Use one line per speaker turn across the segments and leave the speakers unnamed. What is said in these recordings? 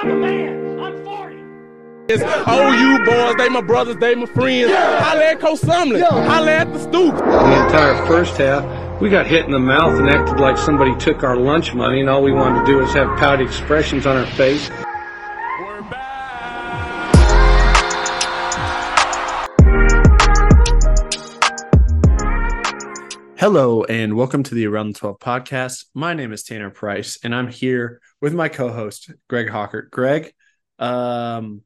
I'm a man. I'm 40.
It's OU boys, they my brothers, they my friends. Yeah. Holla at Coach Sumlin. Yeah. Holla at the stoop.
The entire first half, we got hit in the mouth and acted like somebody took our lunch money, and all we wanted to do was have pouty expressions on our face.
Hello and welcome to the Around the 12 podcast. My name is Tanner Price and I'm here with my co-host Greg Hawker. Greg, um,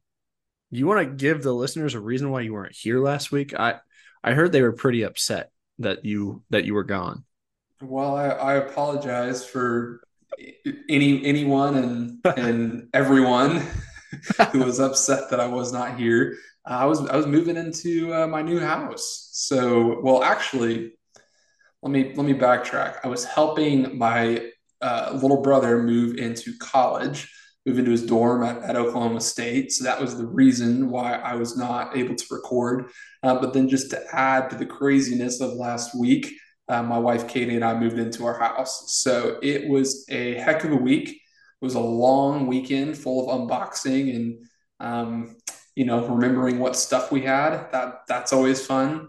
you want to give the listeners a reason why you weren't here last week? I I heard they were pretty upset that you that you were gone.
Well, I, I apologize for any anyone and and everyone who was upset that I was not here. I was I was moving into uh, my new house. So, well, actually, let me let me backtrack. I was helping my uh, little brother move into college, move into his dorm at, at, Oklahoma State. So that was the reason why I was not able to record. Uh, but then just to add to the craziness of last week, uh, my wife Katie and I moved into our house. So it was a heck of a week. It was a long weekend full of unboxing and um, you know remembering what stuff we had. That that's always fun.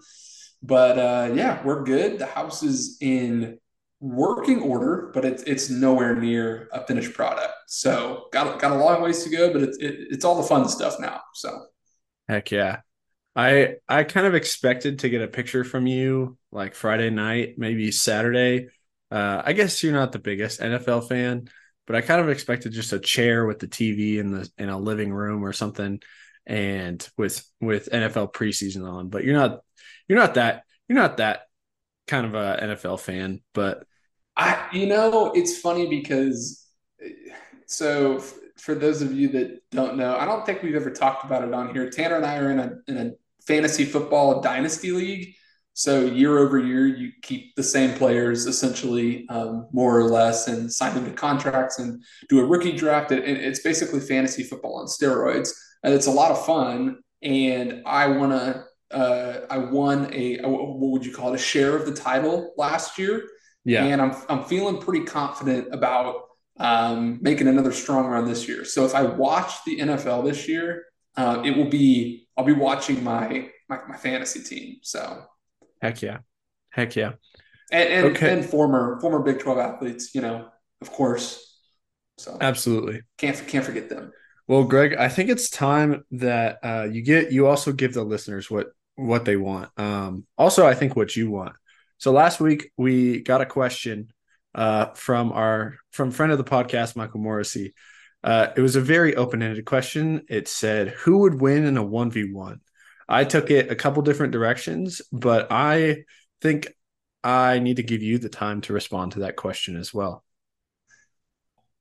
But uh, yeah, we're good. The house is in working order, but it's it's nowhere near a finished product. So got got a long ways to go, but it's it, it's all the fun stuff now. So
heck yeah. I I kind of expected to get a picture from you like Friday night, maybe Saturday. Uh, I guess you're not the biggest NFL fan, but I kind of expected just a chair with the TV in the in a living room or something, and with with NFL preseason on. But you're not you're not that you're not that kind of a NFL fan, but
I you know it's funny because so f- for those of you that don't know, I don't think we've ever talked about it on here. Tanner and I are in a in a fantasy football dynasty league. So year over year, you keep the same players essentially um, more or less and sign them to contracts and do a rookie draft. It's basically fantasy football on steroids. And it's a lot of fun. And I want to uh, I won a, a, what would you call it a share of the title last year. Yeah, and I'm I'm feeling pretty confident about um, making another strong run this year. So if I watch the NFL this year, uh, it will be I'll be watching my, my my fantasy team. So
heck yeah, heck yeah,
and and, okay. and former former Big Twelve athletes, you know, of course. So
absolutely
can't can't forget them.
Well, Greg, I think it's time that uh, you get you also give the listeners what what they want. Um, also, I think what you want. So last week we got a question uh, from our from friend of the podcast, Michael Morrissey. Uh, it was a very open-ended question. It said, "Who would win in a one v one?" I took it a couple different directions, but I think I need to give you the time to respond to that question as well.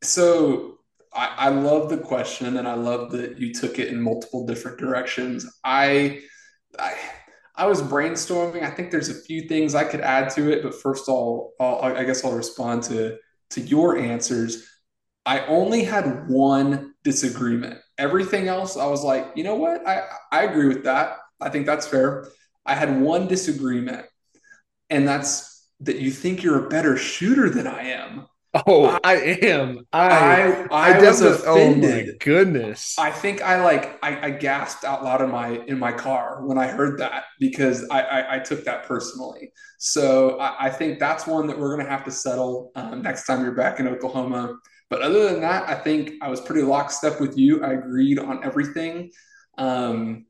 So I, I love the question, and I love that you took it in multiple different directions. I I, I was brainstorming. I think there's a few things I could add to it, but first all, I guess I'll respond to to your answers. I only had one disagreement. Everything else, I was like, you know what? I I agree with that. I think that's fair. I had one disagreement, and that's that you think you're a better shooter than I am.
Oh, I, am. I I, I, I was offended. Oh my goodness!
I think I like I, I, gasped out loud in my in my car when I heard that because I I, I took that personally. So I, think that's one that we're gonna have to settle um, next time you're back in Oklahoma. But other than that, I think I was pretty lockstep with you. I agreed on everything. Um,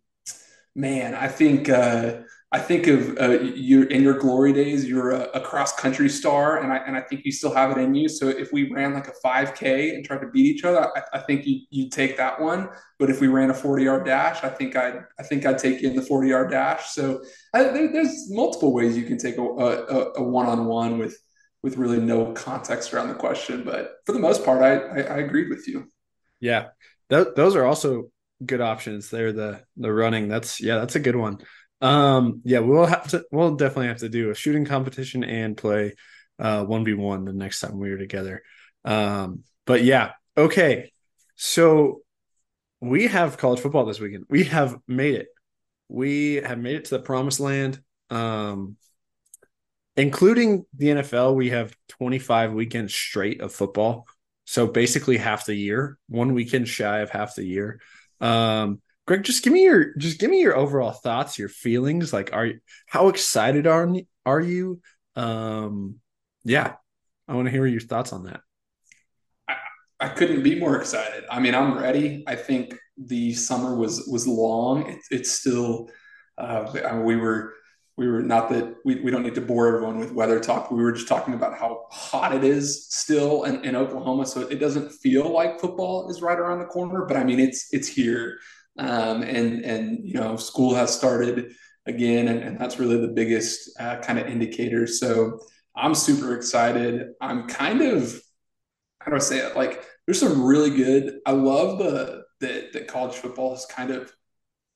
man, I think. Uh, I think of uh, you in your glory days, you're a, a, cross country star, and I and I think you still have it in you. So if we ran like a 5K and tried to beat each other, I, I think you you take that one. But if we ran a 40 yard dash, I think I I think I'd take you in the 40 yard dash. So I, there, there's multiple ways you can take a one on one with with really no context around the question. But for the most part, I I, I agreed with you.
Yeah, Th- those are also good options. There, the the running. That's yeah, that's a good one. Um, yeah, we'll have to. We'll definitely have to do a shooting competition and play uh one v one the next time we are together. Um, but yeah, okay. So we have college football this weekend. We have made it. We have made it to the promised land. Um, including the NFL, we have 25 weekends straight of football. so basically half the year, one weekend shy of half the year. Um, Greg, just give me your just give me your overall thoughts, your feelings. Like, are you how excited are are you? Um, yeah, I want to hear your thoughts on that.
I, I couldn't be more excited. I mean, I'm ready. I think the summer was was long. It, it's still. Uh, I mean, we were we were not that we, we don't need to bore everyone with weather talk. We were just talking about how hot it is still in, in Oklahoma. So it doesn't feel like football is right around the corner, but I mean, it's, it's here. Um, and, and, you know, school has started again, and, and that's really the biggest uh, kind of indicator. So I'm super excited. I'm kind of, how do I say it? Like there's some really good, I love the, that, that college football has kind of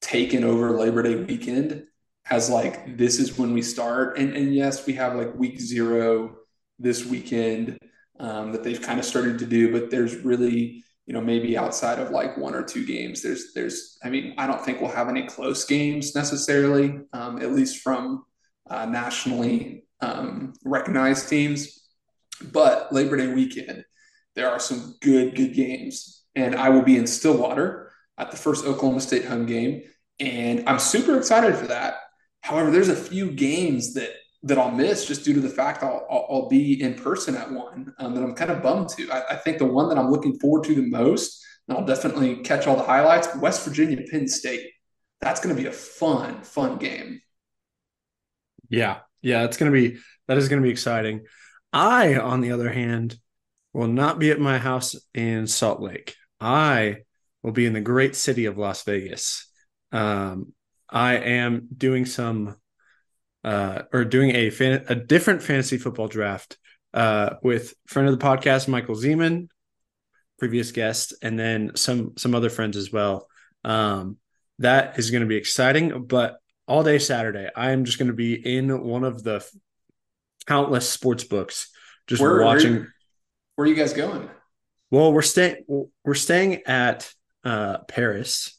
taken over Labor Day weekend as like this is when we start and and yes we have like week zero this weekend um, that they've kind of started to do but there's really you know maybe outside of like one or two games there's there's i mean i don't think we'll have any close games necessarily um, at least from uh, nationally um, recognized teams. But labor day weekend there are some good good games. And i will be in stillwater at the first oklahoma state home game. And i'm super excited for that. However, there's a few games that that I'll miss just due to the fact I'll, I'll, I'll be in person at one um, that I'm kind of bummed to. I, I, think the one that I'm looking forward to the most, and I'll definitely catch all the highlights, West Virginia, Penn State. That's going to be a fun, fun game.
Yeah, yeah, it's going to be that is going to be exciting. I, on the other hand, will not be at my house in Salt Lake. I will be in the great city of Las Vegas. Um, I am doing some uh, or doing a fan- a different fantasy football draft uh, with friend of the podcast Michael Zeman, previous guest, and then some some other friends as well. Um, that is going to be exciting, but all day Saturday, I am just going to be in one of the countless sports books, just where, watching. Where,
where, are you guys going?
Well, we're staying. We're staying at uh, Paris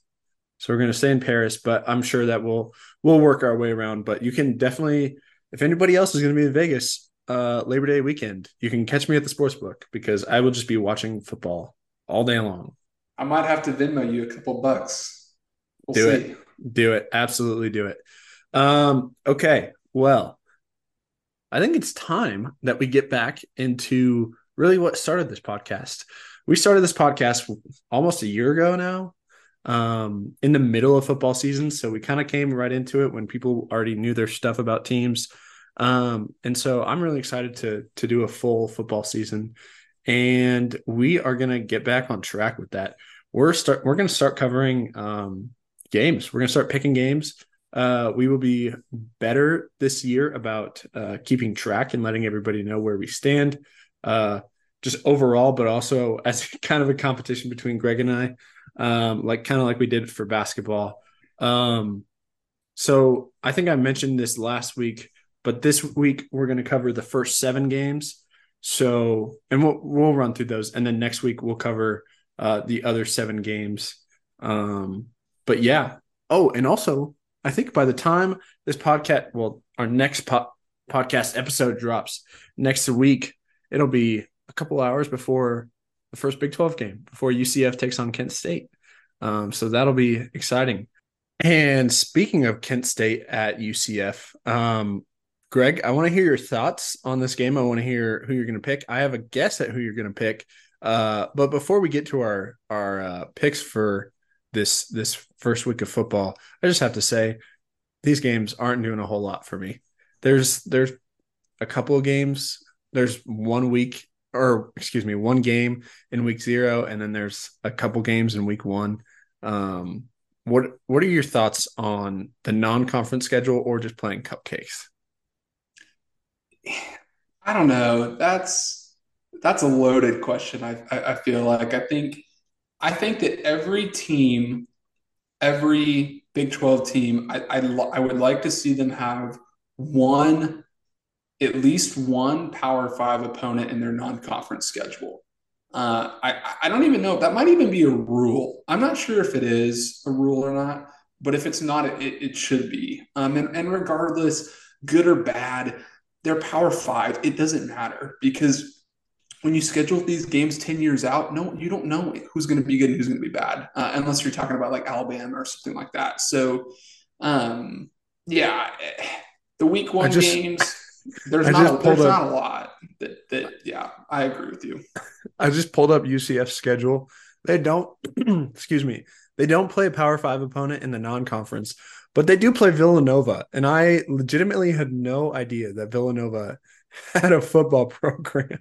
so we're going to stay in Paris, but I'm sure that we'll we'll work our way around. But you can definitely, if anybody else is going to be in Vegas, uh, Labor Day weekend, you can catch me at the sports book because I will just be watching football all day long.
I might have to Venmo you a couple bucks.
We'll do see. it. Do it. Absolutely do it. Um, okay. Well, I think it's time that we get back into really what started this podcast. We started this podcast almost a year ago now um, in the middle of football season. So we kind of came right into it when people already knew their stuff about teams. Um, and so I'm really excited to to do a full football season, and we are gonna get back on track with that. We're start we're gonna start covering um, games. We're gonna start picking games. Uh, we will be better this year about uh, keeping track and letting everybody know where we stand, uh, just overall, but also as kind of a competition between Greg and I um, like kind of like we did for basketball. Um, so I think I mentioned this last week, but this week we're going to cover the first seven games. So, and we'll we'll run through those, and then next week we'll cover uh, the other seven games. Um, but yeah. Oh, and also I think by the time this podcast, well, our next po- podcast episode drops next week, it'll be a couple hours before the first Big 12 game before UCF takes on Kent State. Um, so that'll be exciting. And speaking of Kent State at UCF, um, Greg, I want to hear your thoughts on this game. I want to hear who you're going to pick. I have a guess at who you're going to pick. Uh, but before we get to our our uh, picks for this this first week of football, I just have to say these games aren't doing a whole lot for me. There's there's a couple of games. There's one week or excuse me, one game in week zero, and then there's a couple games in week one. Um, what what are your thoughts on the non-conference schedule or just playing cupcakes?
I don't know. That's that's a loaded question. I, I, I feel like I think I think that every team, every Big Twelve team, I I, I would like to see them have one at least one Power Five opponent in their non-conference schedule. Uh, I I don't even know if that might even be a rule. I'm not sure if it is a rule or not, but if it's not, it, it should be. Um, and, and regardless, good or bad, they're Power Five. It doesn't matter because when you schedule these games 10 years out, no, you don't know who's going to be good and who's going to be bad, uh, unless you're talking about like Alabama or something like that. So, um, yeah, the week one just, games, there's, not a, there's up, not a lot that, that, yeah, I agree with you.
I just pulled up UCF schedule. They don't, excuse me, they don't play a Power Five opponent in the non conference, but they do play Villanova. And I legitimately had no idea that Villanova had a football program.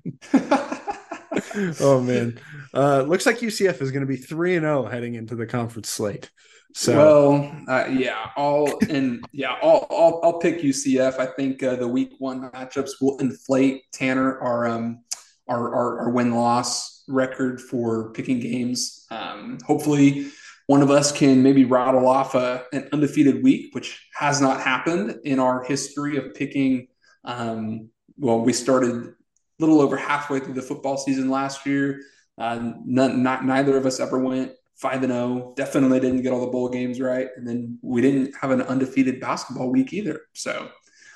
oh man, uh, looks like UCF is going to be three and zero oh heading into the conference slate. So
well, uh, yeah, all and yeah, I'll, I'll pick UCF. I think uh, the week one matchups will inflate Tanner our um our our, our win loss record for picking games. Um, hopefully, one of us can maybe rattle off a, an undefeated week, which has not happened in our history of picking. Um, well, we started a little over halfway through the football season last year. Uh, none, not, neither of us ever went five and zero. Oh. Definitely didn't get all the bowl games right, and then we didn't have an undefeated basketball week either. So,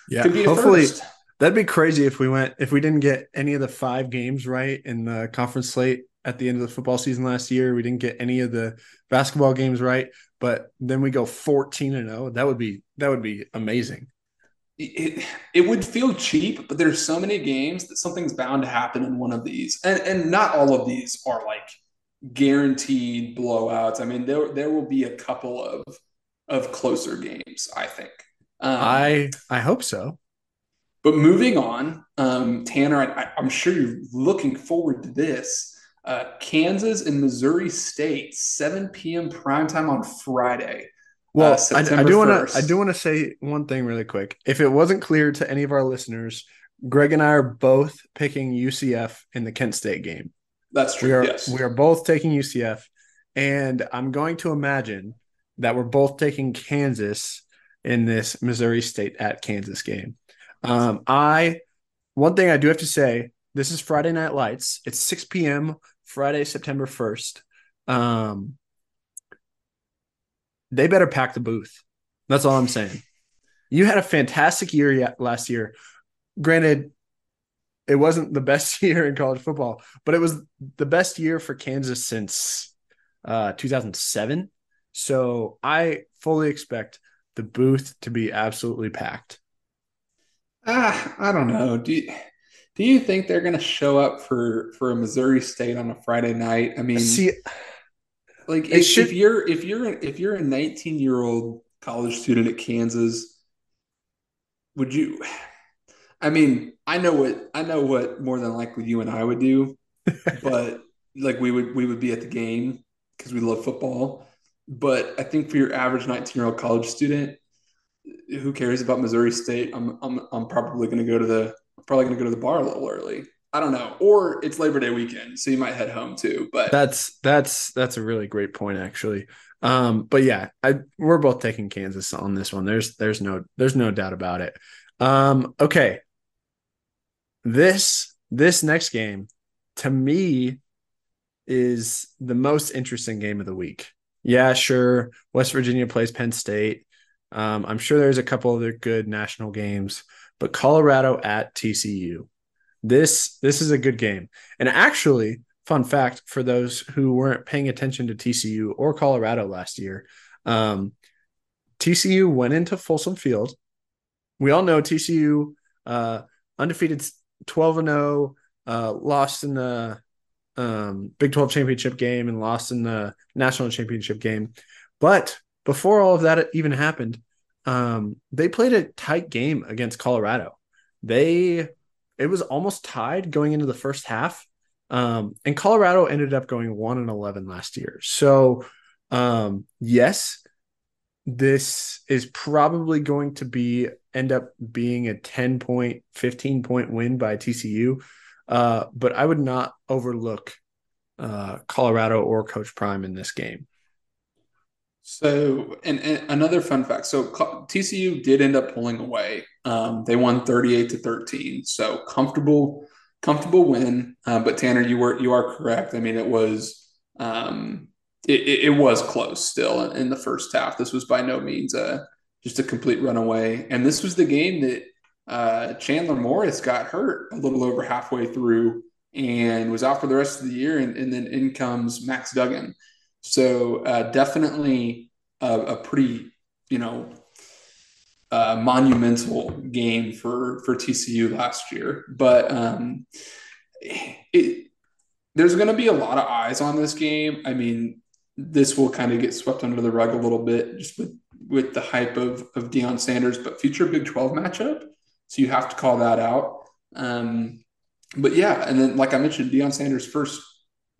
yeah, hopefully. That'd be crazy if we went if we didn't get any of the five games right in the conference slate at the end of the football season last year. We didn't get any of the basketball games right, but then we go 14 and 0. That would be that would be amazing
it, it would feel cheap, but there's so many games that something's bound to happen in one of these. And and not all of these are like guaranteed blowouts. I mean, there there will be a couple of of closer games, I think.
Um, I I hope so.
But moving on, um, Tanner, I, am sure you're looking forward to this. Uh, Kansas and Missouri State, 7 p.m. primetime on Friday.
Well, uh, I, I, do want to I do want to say one thing really quick. If it wasn't clear to any of our listeners, Greg and I are both picking UCF in the Kent State game.
That's true.
We are
yes.
we are both taking UCF, and I'm going to imagine that we're both taking Kansas in this Missouri State at Kansas game. Um, I one thing I do have to say: this is Friday Night Lights. It's 6 p.m. Friday, September 1st. Um, they better pack the booth. That's all I'm saying. You had a fantastic year last year. Granted, it wasn't the best year in college football, but it was the best year for Kansas since uh, 2007. So I fully expect the booth to be absolutely packed.
Ah, I don't know. Do you, do you think they're going to show up for for a Missouri State on a Friday night? I mean,
see,
like if, should, if you're if you're if you're a 19 year old college student at Kansas, would you? I mean, I know what I know what more than likely you and I would do, but like we would we would be at the game because we love football. But I think for your average 19 year old college student, who cares about Missouri State? I'm I'm I'm probably going to go to the probably going to go to the bar a little early. I don't know. Or it's Labor Day weekend, so you might head home too. But
that's that's that's a really great point, actually. Um, but yeah, I we're both taking Kansas on this one. There's there's no there's no doubt about it. Um, okay. This this next game to me is the most interesting game of the week. Yeah, sure. West Virginia plays Penn State. Um, I'm sure there's a couple other good national games, but Colorado at TCU. This this is a good game. And actually, fun fact for those who weren't paying attention to TCU or Colorado last year, um, TCU went into Folsom Field. We all know TCU uh, undefeated 12 and 0, uh, lost in the um, Big 12 championship game and lost in the national championship game. But before all of that even happened, um, they played a tight game against Colorado. They it was almost tied going into the first half. Um, and Colorado ended up going 1 and 11 last year. So, um, yes, this is probably going to be end up being a 10 point, 15 point win by TCU. Uh, but I would not overlook uh, Colorado or Coach Prime in this game.
So, and, and, another fun fact: so TCU did end up pulling away. Um, they won thirty-eight to thirteen. So comfortable, comfortable win. Uh, but Tanner, you were you are correct. I mean, it was um, it, it, was close still in, the first half. This was by no means a just a complete runaway. And this was the game that uh, Chandler Morris got hurt a little over halfway through and was out for the rest of the year. And, and then in comes Max Duggan. So uh, definitely a, a, pretty, you know, uh, monumental game for for TCU last year. But um, it, there's going to be a lot of eyes on this game. I mean, this will kind of get swept under the rug a little bit just with with the hype of of Deion Sanders, but future Big 12 matchup. So you have to call that out. Um, but yeah, and then like I mentioned, Deion Sanders' first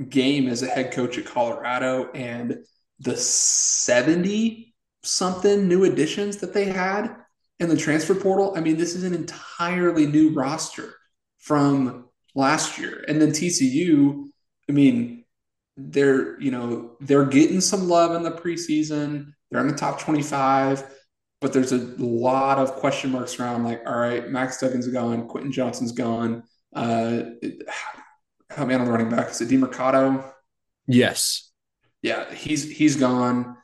game as a head coach at Colorado and the 70 something new additions that they had in the transfer portal. I mean, this is an entirely new roster from last year. And then TCU, I mean, they're, you know, they're getting some love in the preseason. They're in the top 25, but there's a lot of question marks around like, all right, Max Duggan's gone, Quentin Johnston's gone. Uh, help me on the running back. Is it Demercado?
Yes.
Yeah, he's he's gone.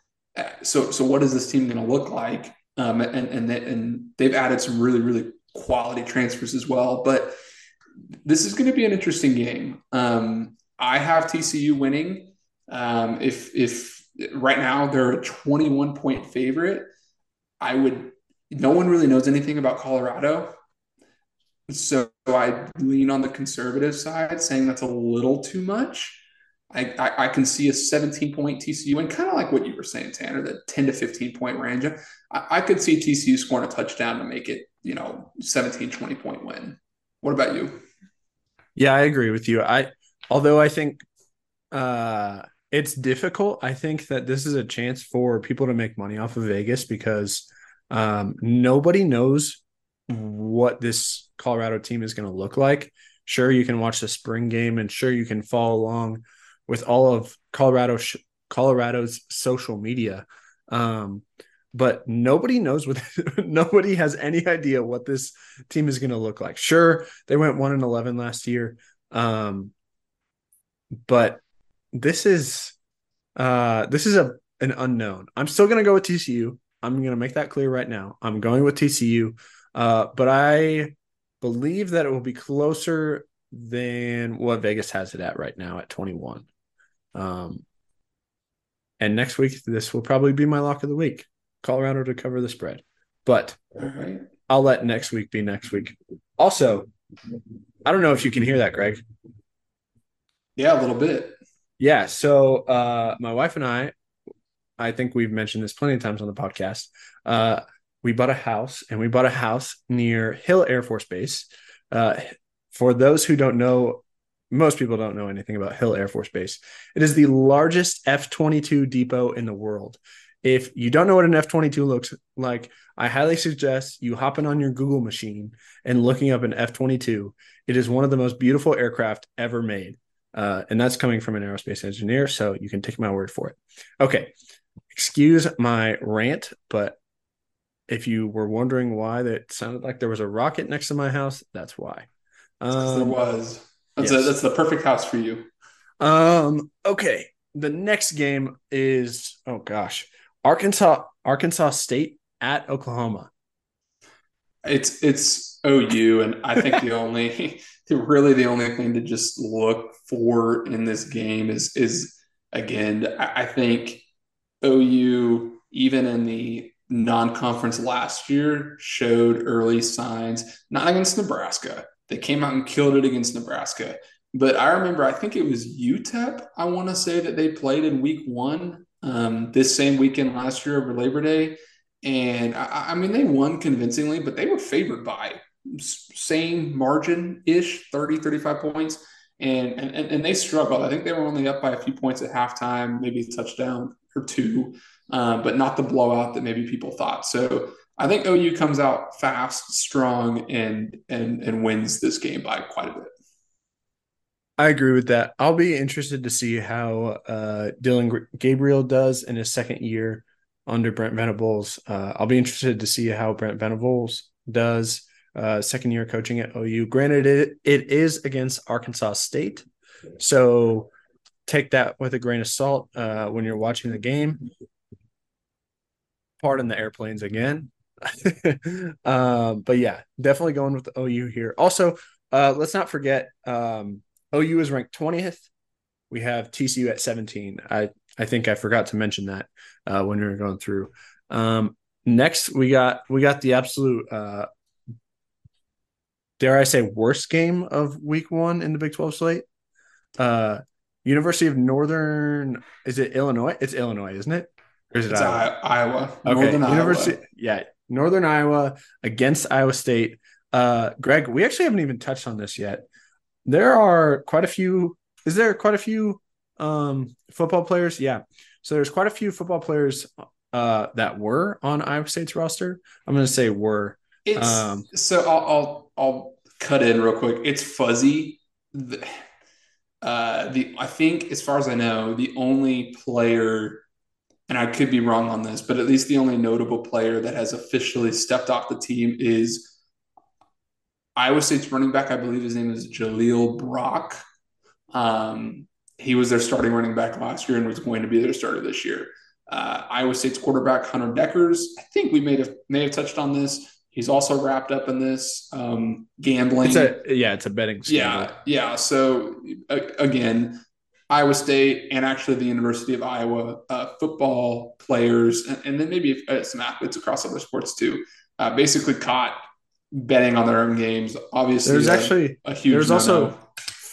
So so what is this team going to look like? Um, and and they, and they've added some really really quality transfers as well. But this is going to be an interesting game. Um, I have TCU winning. Um, if if right now they're a 21 point favorite, I would. No one really knows anything about Colorado. So I lean on the conservative side, saying that's a little too much. I, I, I can see a 17 point TCU and kind of like what you were saying, Tanner, the 10 to 15 point range. I, I could see TCU scoring a touchdown to make it, you know, 17, 20 point win. What about you?
Yeah, I agree with you. I, although I think uh, it's difficult, I think that this is a chance for people to make money off of Vegas because um, nobody knows what this Colorado team is going to look like. Sure, you can watch the spring game, and sure, you can follow along with all of Colorado Colorado's social media. Um, but nobody knows what nobody has any idea what this team is going to look like. Sure, they went one and eleven last year, um, but this is uh, this is a an unknown. I'm still to go with TCU. I'm to make that clear right now. I'm going with TCU. Uh, but I believe that it will be closer than what Vegas has it at right now at 21. Um, and next week, this will probably be my lock of the week Colorado to cover the spread. But I'll let next week be next week. Also, I don't know if you can hear that, Greg.
Yeah, a little bit.
Yeah. So, uh, my wife and I, I think we've mentioned this plenty of times on the podcast. Uh, we bought a house and we bought a house near Hill Air Force Base. Uh, for those who don't know, most people don't know anything about Hill Air Force Base. It is the largest F 22 depot in the world. If you don't know what an F 22 looks like, I highly suggest you hopping on your Google machine and looking up an F 22. It is one of the most beautiful aircraft ever made. Uh, and that's coming from an aerospace engineer. So you can take my word for it. Okay. Excuse my rant, but if you were wondering why that sounded like there was a rocket next to my house, that's why.
Um, there was. That's yes. a, that's the perfect house for you.
Um. Okay. The next game is oh gosh, Arkansas Arkansas State at Oklahoma.
It's it's OU, and I think the only really the only thing to just look for in this game is is again I, I think OU even in the non-conference last year showed early signs, not against Nebraska. They came out and killed it against Nebraska. But I remember, I think it was UTEP, I want to say that they played in week one um, this same weekend last year over Labor Day. And I, I mean, they won convincingly, but they were favored by same margin ish 30, 35 points. And, and, and they struggled. I think they were only up by a few points at halftime, maybe a touchdown or two uh, but not the blowout that maybe people thought. So I think OU comes out fast, strong, and and and wins this game by quite a bit.
I agree with that. I'll be interested to see how uh, Dillon Gabriel does in his second year under Brent Venables. Uh, I'll be interested to see how Brent Venables does uh, second year coaching at OU. Granted, it it is against Arkansas State, so take that with a grain of salt uh, when you're watching the game pardon the airplanes again. um, but yeah, definitely going with OU here. Also, uh, let's not forget um, OU is ranked 20th. We have TCU at 17. I I think I forgot to mention that uh, when we were going through. Um, next, we got we got the absolute uh, dare I say worst game of Week One in the Big 12 slate. Uh, University of Northern is it Illinois? It's Illinois, isn't it?
Or is it Iowa? Iowa.
Okay. Northern University, Iowa. yeah, Northern Iowa against Iowa State. Uh, Greg, we actually haven't even touched on this yet. There are quite a few. Is there quite a few um, football players? Yeah. So there's quite a few football players uh, that were on Iowa State's roster. I'm going to say were.
It's um, so I'll, I'll I'll cut in real quick. It's fuzzy. The, uh, the I think as far as I know, the only player and I could be wrong on this, but at least the only notable player that has officially stepped off the team is Iowa State's running back. I believe his name is Jirehl Brock. Um, he was their starting running back last year and was going to be their starter this year. Uh, Iowa State's quarterback Hunter Dekkers. I think we may have may have touched on this. He's also wrapped up in this um, gambling.
It's a, yeah, it's a betting
scandal. Yeah, yeah. So again, Iowa State and actually the University of Iowa uh, football players, and, and then maybe uh, some athletes across other sports too, uh, basically caught betting on their own games. Obviously,
there's actually a huge. There's also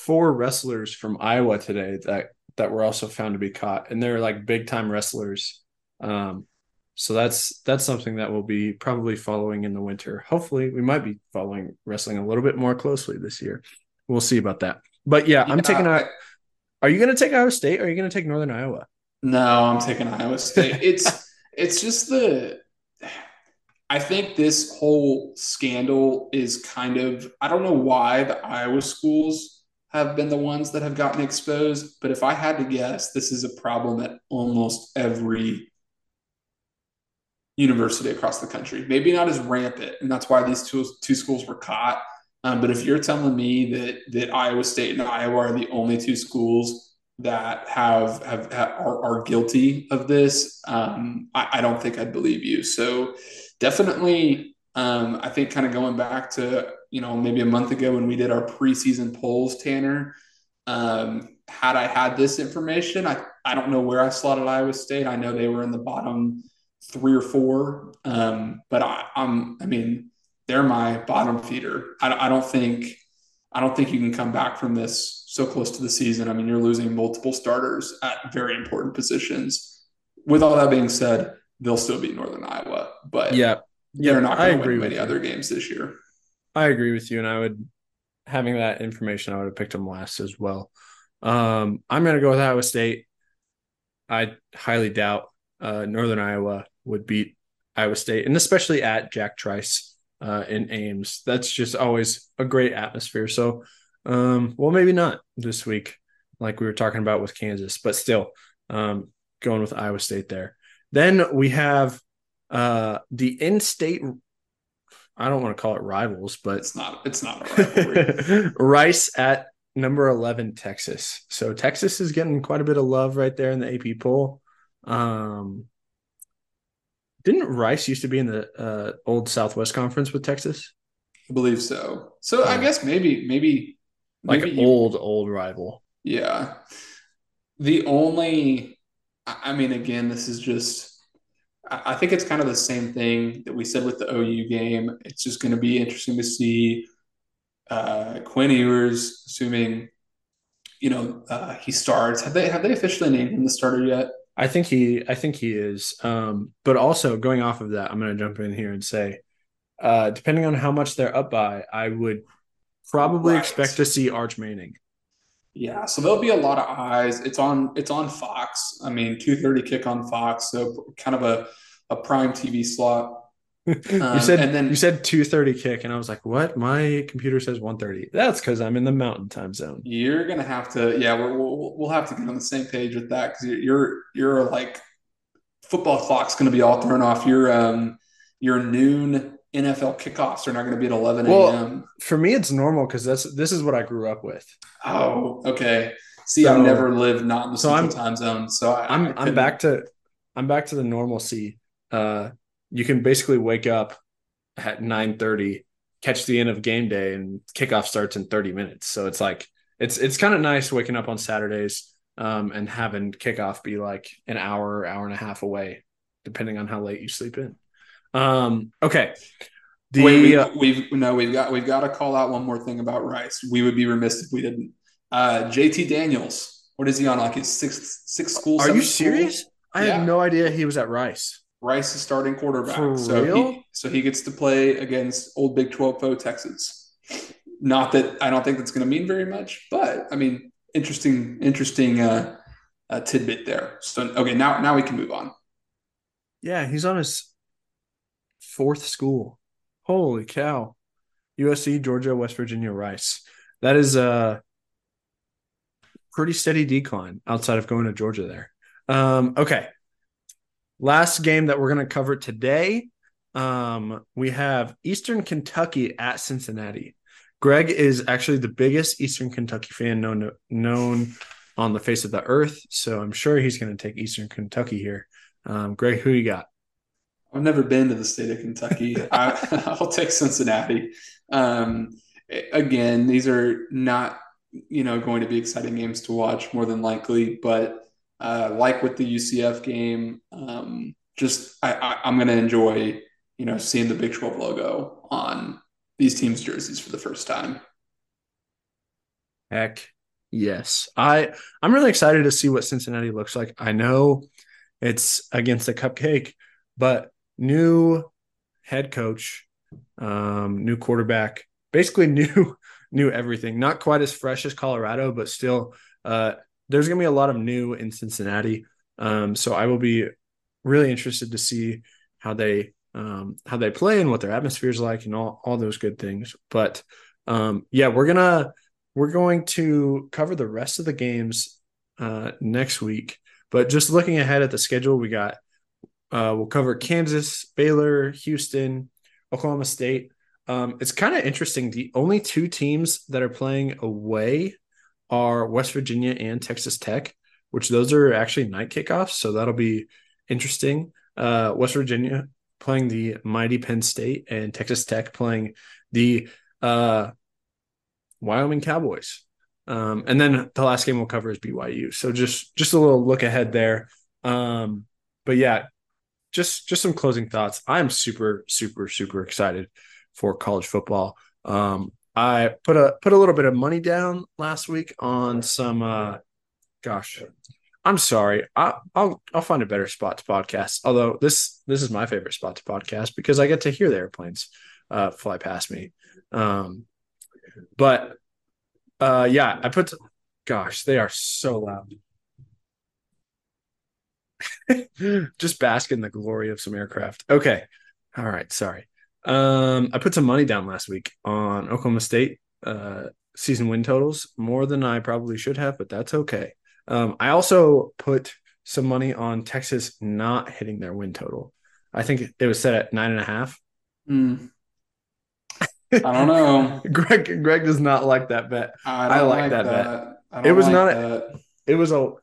four wrestlers from Iowa today that that were also found to be caught, and they're like big time wrestlers. Um, so that's that's something that we'll be probably following in the winter. Hopefully, we might be following wrestling a little bit more closely this year. We'll see about that. But yeah, I'm taking. Are you going to take Iowa State? or Are you going to take Northern Iowa?
No, I'm taking Iowa State. It's it's just the. I think this whole scandal is kind of. I don't know why the Iowa schools have been the ones that have gotten exposed, but if I had to guess, this is a problem at almost every university across the country. Maybe not as rampant, and that's why these two two schools were caught. Um, but if you're telling me that that Iowa State and Iowa are the only two schools that have have, have are, are, guilty of this, um, I, I, don't think I'd believe you. So definitely, um, I think kind of going back to you know maybe a month ago when we did our preseason polls, Tanner. Um, had I had this information, I, I don't know where I slotted Iowa State. I know they were in the bottom three or four. Um, but I, am I mean, they're my bottom feeder. I, I don't think, I don't think you can come back from this so close to the season. I mean, you're losing multiple starters at very important positions. With all that being said, they'll still beat Northern Iowa, but
yeah,
they're not going to win many other games this year.
I agree with you, and I would having that information, I would have picked them last as well. Um, I'm going to go with Iowa State. I highly doubt uh, Northern Iowa would beat Iowa State, and especially at Jack Trice uh, in Ames. That's just always a great atmosphere. So, um, well, maybe not this week, like we were talking about with Kansas, but still um, going with Iowa State there. Then we have uh, the in-state. I don't want to call it rivals, but
it's not. It's not a.
Rice at number eleven, Texas. So Texas is getting quite a bit of love right there in the AP poll. Um, didn't Rice used to be in the uh, old Southwest Conference with Texas?
I believe so. So I guess maybe, maybe,
like maybe you, old, old rival.
Yeah. The only, I mean, again, this is just, I think it's kind of the same thing that we said with the OU game. It's just going to be interesting to see uh, Quinn Ewers, assuming, you know, uh, he starts. Have they have they officially named him the starter yet?
I think he I think he is. Um, but also going off of that, I'm gonna jump in here and say, uh, depending on how much they're up by, I would probably right. expect to see Arch Manning.
Yeah, so there'll be a lot of eyes. It's on it's on Fox. I mean, 2:30 kick on Fox, so kind of a a prime TV slot
you um, said and then you said 2:30 kick and I was like, "What? My computer says 1:30." That's cuz I'm in the mountain time zone.
You're going to have to yeah, we will we'll have to get on the same page with that cuz you're you're like football clock's going to be all thrown off. Your um your noon NFL kickoffs are not going to be at 11 a.m. Well,
for me it's normal cuz that's this is what I grew up with.
Oh, okay. See, so, I've never lived not in the so central I'm, time zone, so I,
I'm I am back to I'm back to the normalcy. Uh you can basically wake up at 9 30 catch the end of game day and kickoff starts in 30 minutes so it's like it's it's kind of nice waking up on Saturdays um, and having kickoff be like an hour, hour and a half away, depending on how late you sleep in. Um, okay.
The, Wait, we, uh, we've no, we've got we've got to call out one more thing about Rice. We would be remiss if we didn't. Uh, JT Daniels, what is he on? Like his sixth sixth school?
Are you serious? School? I yeah. had no idea he was at Rice.
Rice is starting quarterback, For so real? he so he gets to play against old Big Twelve foe Texas. Not that I don't think that's going to mean very much, but I mean, interesting, interesting uh, uh, tidbit there. So okay, now now we can move on.
Yeah, he's on his fourth school. Holy cow. USC, Georgia, West Virginia, Rice. That is a pretty steady decline outside of going to Georgia there. Um, okay. Last game that we're going to cover today. Um, we have Eastern Kentucky at Cincinnati. Greg is actually the biggest Eastern Kentucky fan known known on the face of the earth, so I'm sure he's going to take Eastern Kentucky here. Um, Greg, who you got?
I've never been to the state of Kentucky. I, will take Cincinnati. Um, again, these are not, you know, going to be exciting games to watch more than likely, but uh, like with the UCF game, um, just I, I, I'm going to enjoy, you know, seeing the Big 12 logo on these teams' jerseys for the first time.
Heck yes. I I'm really excited to see what Cincinnati looks like. I know it's against a cupcake, but new head coach, um, new quarterback, basically new new everything. Not quite as fresh as Colorado, but still, uh, there's going to be a lot of new in Cincinnati. Um, so I will be really interested to see how they um, how they play and what their atmosphere is like and all all those good things. But um, yeah, we're gonna we're going to cover the rest of the games uh, next week. But just looking ahead at the schedule, we got uh, we'll cover Kansas, Baylor, Houston, Oklahoma State. Um, it's kind of interesting. The only two teams that are playing away are West Virginia and Texas Tech, which those are actually night kickoffs. So that'll be interesting. Uh, West Virginia playing the mighty Penn State and Texas Tech playing the uh, Wyoming Cowboys. Um, and then the last game we'll cover is BYU. So just just a little look ahead there. Um, but yeah, just just some closing thoughts. I'm super super super excited for college football. Um, I put a put a little bit of money down last week on some. Uh, gosh, I'm sorry. I, will I'll find a better spot to podcast. Although this this is my favorite spot to podcast because I get to hear the airplanes uh, fly past me. Um, but uh, yeah, I put. Gosh, they are so loud. just bask in the glory of some aircraft. Okay. All right. Sorry. Um, I put some money down last week on Oklahoma State uh, season win totals, more than I probably should have, but that's okay. Um, I also put some money on Texas not hitting their win total. I think it was set at nine and a half.
Mm. I don't know.
Greg Greg does not like that bet.
I, I like, like, that, that.
bet. It was like not. A, it was a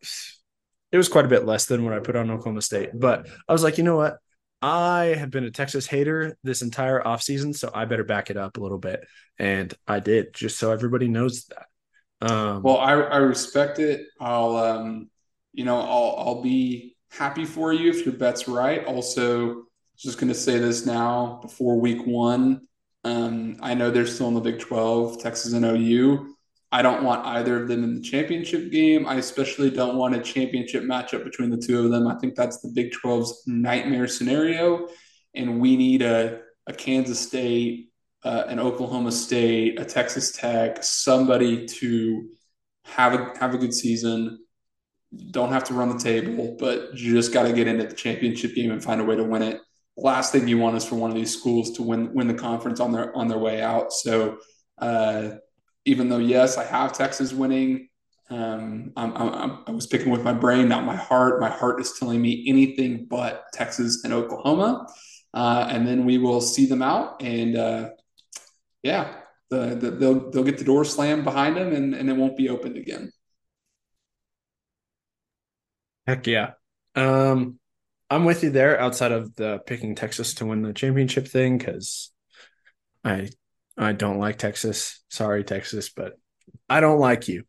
it was quite a bit less than what I put on Oklahoma State. But I was like, you know what? I have been a Texas hater this entire offseason, so I better back it up a little bit. And I did, just so everybody knows that.
Um, well, I, I respect it. I'll, um, you know, I'll, I'll be happy for you if your bet's right. Also, just going to say this now before week one. Um, I know they're still in the Big 12, Texas and OU. I don't want either of them in the championship game. I especially don't want a championship matchup between the two of them. I think that's the Big 12's nightmare scenario. And we need a, a Kansas State, uh, an Oklahoma State, a Texas Tech, somebody to have a have a good season. Don't have to run the table, but you just got to get into the championship game and find a way to win it. last thing you want is for one of these schools to win win the conference on their on their way out. So uh, even though yes, I have Texas winning. Um, I'm, I'm, i was picking with my brain, not my heart. My heart is telling me anything but Texas and Oklahoma, uh, and then we will see them out. And uh, yeah, the, the, they'll they'll get the door slammed behind them, and, and it won't be opened again.
Heck yeah. Um, I'm with you there outside of the picking Texas to win the championship thing because I I don't like Texas. Sorry, Texas, but I don't like you.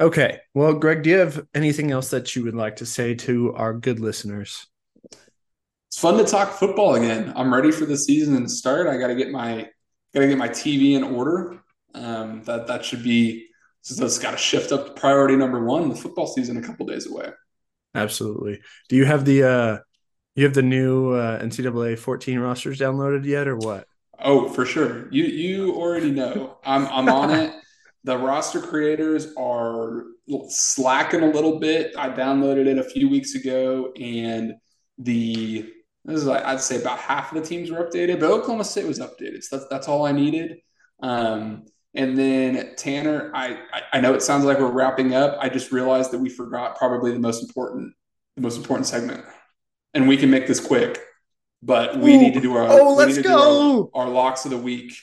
Okay. Well, Greg, do you have anything else that you would like to say to our good listeners?
It's fun to talk football again. I'm ready for the season to start. I got to get my got to get my TV in order. Um, that that should be so that's got to shift up to priority number one. The football season a couple days away.
Absolutely. Do you have the uh you have the new uh, NCAA 14 rosters downloaded yet, or what?
Oh, for sure. You you already know. I'm I'm on it. The roster creators are slacking a little bit. I downloaded it a few weeks ago, and the this is like I'd say about half of the teams were updated, but Oklahoma State was updated. So that's that's all I needed. Um, and then Tanner, I I know it sounds like we're wrapping up. I just realized that we forgot probably the most important the most important segment, and we can make this quick. But we Ooh, need to do our
oh let's go
our, our, locks of the week.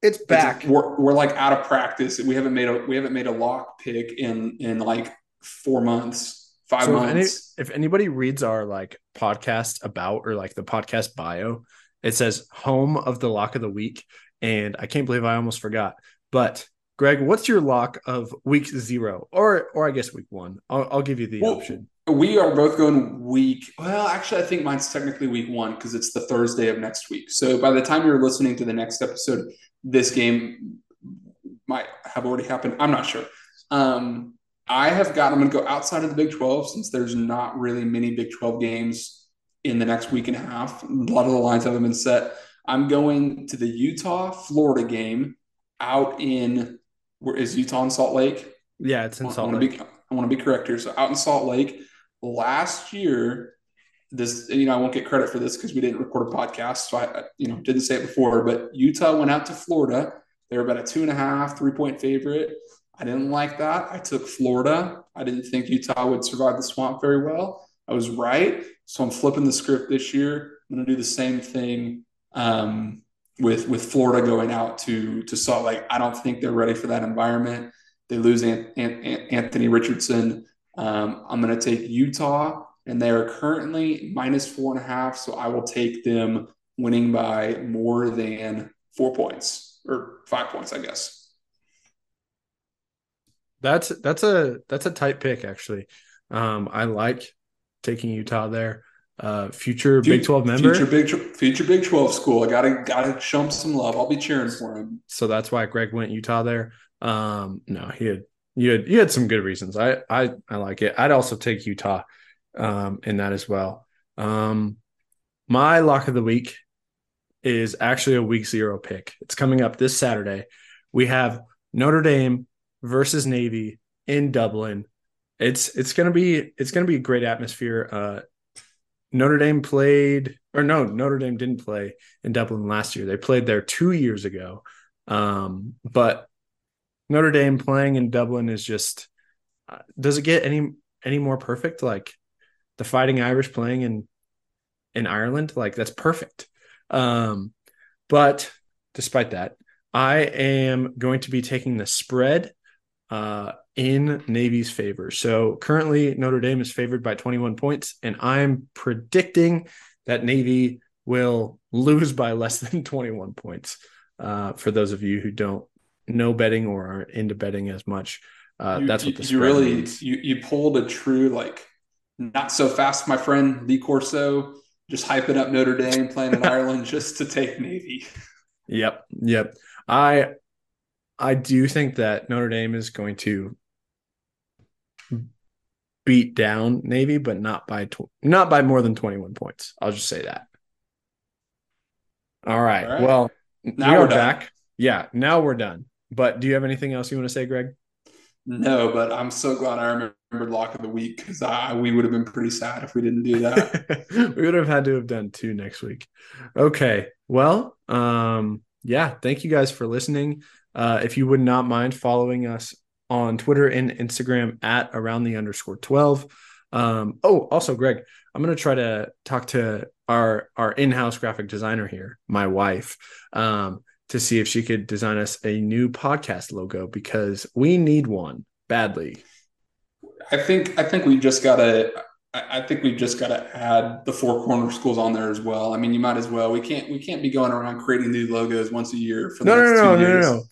It's back.
It's, we're, we're like out of practice. We haven't made a we haven't made a lock pick in in like four months, five so months.
Any, if anybody reads our like podcast about or like the podcast bio, it says home of the lock of the week. And I can't believe I almost forgot. But Greg, what's your lock of week zero, or or I guess week one? I'll, I'll give you the well, option.
We are both going week. Well, actually, I think mine's technically week one because it's the Thursday of next week. So by the time you're listening to the next episode, this game might have already happened. I'm not sure. Um, I have got. I'm going to go outside of the Big 12 since there's not really many Big 12 games in the next week and a half. A lot of the lines haven't been set. I'm going to the Utah Florida game out in where is Utah in Salt Lake?
Yeah, it's in Salt
I
Lake.
Be, I want to be correct here. So out in Salt Lake last year, this you know I won't get credit for this because we didn't record a podcast, so I you know didn't say it before. But Utah went out to Florida. They were about a two and a half, three point favorite. I didn't like that. I took Florida. I didn't think Utah would survive the swamp very well. I was right. So I'm flipping the script this year. I'm going to do the same thing um, with with Florida going out to to Salt Lake. I don't think they're ready for that environment. They lose An- An- Anthony Richardson. Um, I'm going to take Utah, and they are currently minus four and a half. So I will take them winning by more than four points or five points, I guess.
That's that's a that's a tight pick actually. Um, I like taking Utah there uh, future, Big Twelve member,
future Big future Big Twelve school. I gotta gotta show him some love. I'll be cheering for him.
So that's why Greg went Utah there. Um, no, he had you had you had some good reasons. I I I like it. I'd also take Utah um, in that as well. Um, my lock of the week is actually a week zero pick. It's coming up this Saturday. We have Notre Dame versus Navy in Dublin. It's it's gonna be it's gonna be a great atmosphere. Uh, Notre Dame played, or no, Notre Dame didn't play in Dublin last year. They played there two years ago. Um, but Notre Dame playing in Dublin is just uh, does it get any any more perfect? Like the Fighting Irish playing in in Ireland, like that's perfect. Um, but despite that, I am going to be taking the spread uh, in Navy's favor. So currently, Notre Dame is favored by 21 points, and I'm predicting that Navy will lose by less than 21 points. Uh, for those of you who don't know betting or aren't into betting as much, uh, you, that's what the
you really means. you you pulled a true like not so fast, my friend Lee Corso, just hyping up Notre Dame playing in Ireland just to take Navy.
Yep, yep. I I do think that Notre Dame is going to beat down Navy, but not by tw- not by more than 21 points. I'll just say that. All right. All right. Well, now we are back. Yeah, now we're done. But do you have anything else you want to say, Greg?
No, but I'm so glad I remembered lock of the week because we would have been pretty sad if we didn't do that.
we would have had to have done two next week. Okay. Well, um, yeah, thank you guys for listening. Uh, if you would not mind following us on Twitter and Instagram at around the underscore 12. Um, oh, also, Greg, I'm going to try to talk to our our in-house graphic designer here, my wife, um, to see if she could design us a new podcast logo because we need one badly.
I think I think we just got to I think we've just got to add the four corner schools on there as well. I mean, you might as well. We can't we can't be going around creating new logos once a year
for no, no, no, no, no, no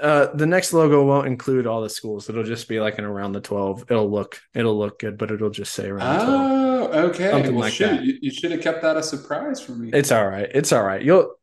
uh, the next logo won't include all the schools. It'll just be like an around the twelve. It'll look it'll look good, but it'll just say around twelve.
Oh, okay.
Something
well,
like
shoot,
that.
You, you should have kept that a surprise for me.
It's all right. It's all right. You'll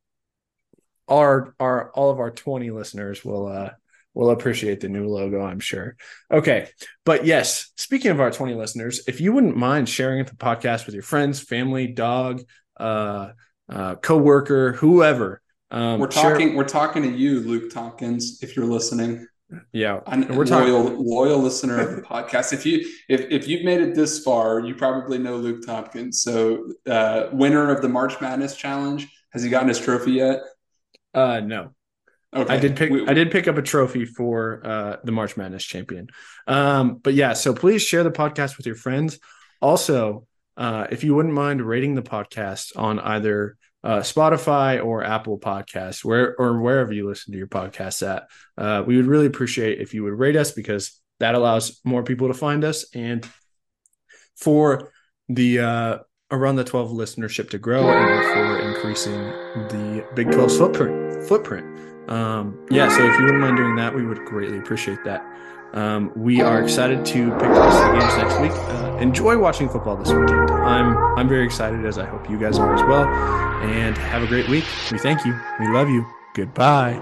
our our all of our 20 listeners will uh will appreciate the new logo, I'm sure. Okay. But yes, speaking of our 20 listeners, if you wouldn't mind sharing the podcast with your friends, family, dog, uh uh coworker, whoever. Um
we're
share-
talking. We're talking to you, Luke Tompkins, if you're listening.
yeah.
I'm
We're talking
loyal, loyal listener of the podcast. If you if if you've made it this far, you probably know Luke Tompkins. So, uh, winner of the March Madness challenge. Has he gotten his trophy yet?
Uh no.
Okay,
I did pick
We-
I did pick up a trophy for uh the March Madness champion. Um but yeah, so please share the podcast with your friends. Also, uh if you wouldn't mind rating the podcast on either uh Spotify or Apple Podcasts, where or wherever you listen to your podcasts at. Uh we would really appreciate if you would rate us because that allows more people to find us and for the uh around the 12 listenership to grow and for increasing the Big 12's footprint footprint. Um, yeah, so if you wouldn't mind doing that, we would greatly appreciate that. Um, we are excited to pick of the games next week. Uh, enjoy watching football this weekend. I'm I'm very excited, as I hope you guys are as well. And have a great week. We thank you. We love you. Goodbye.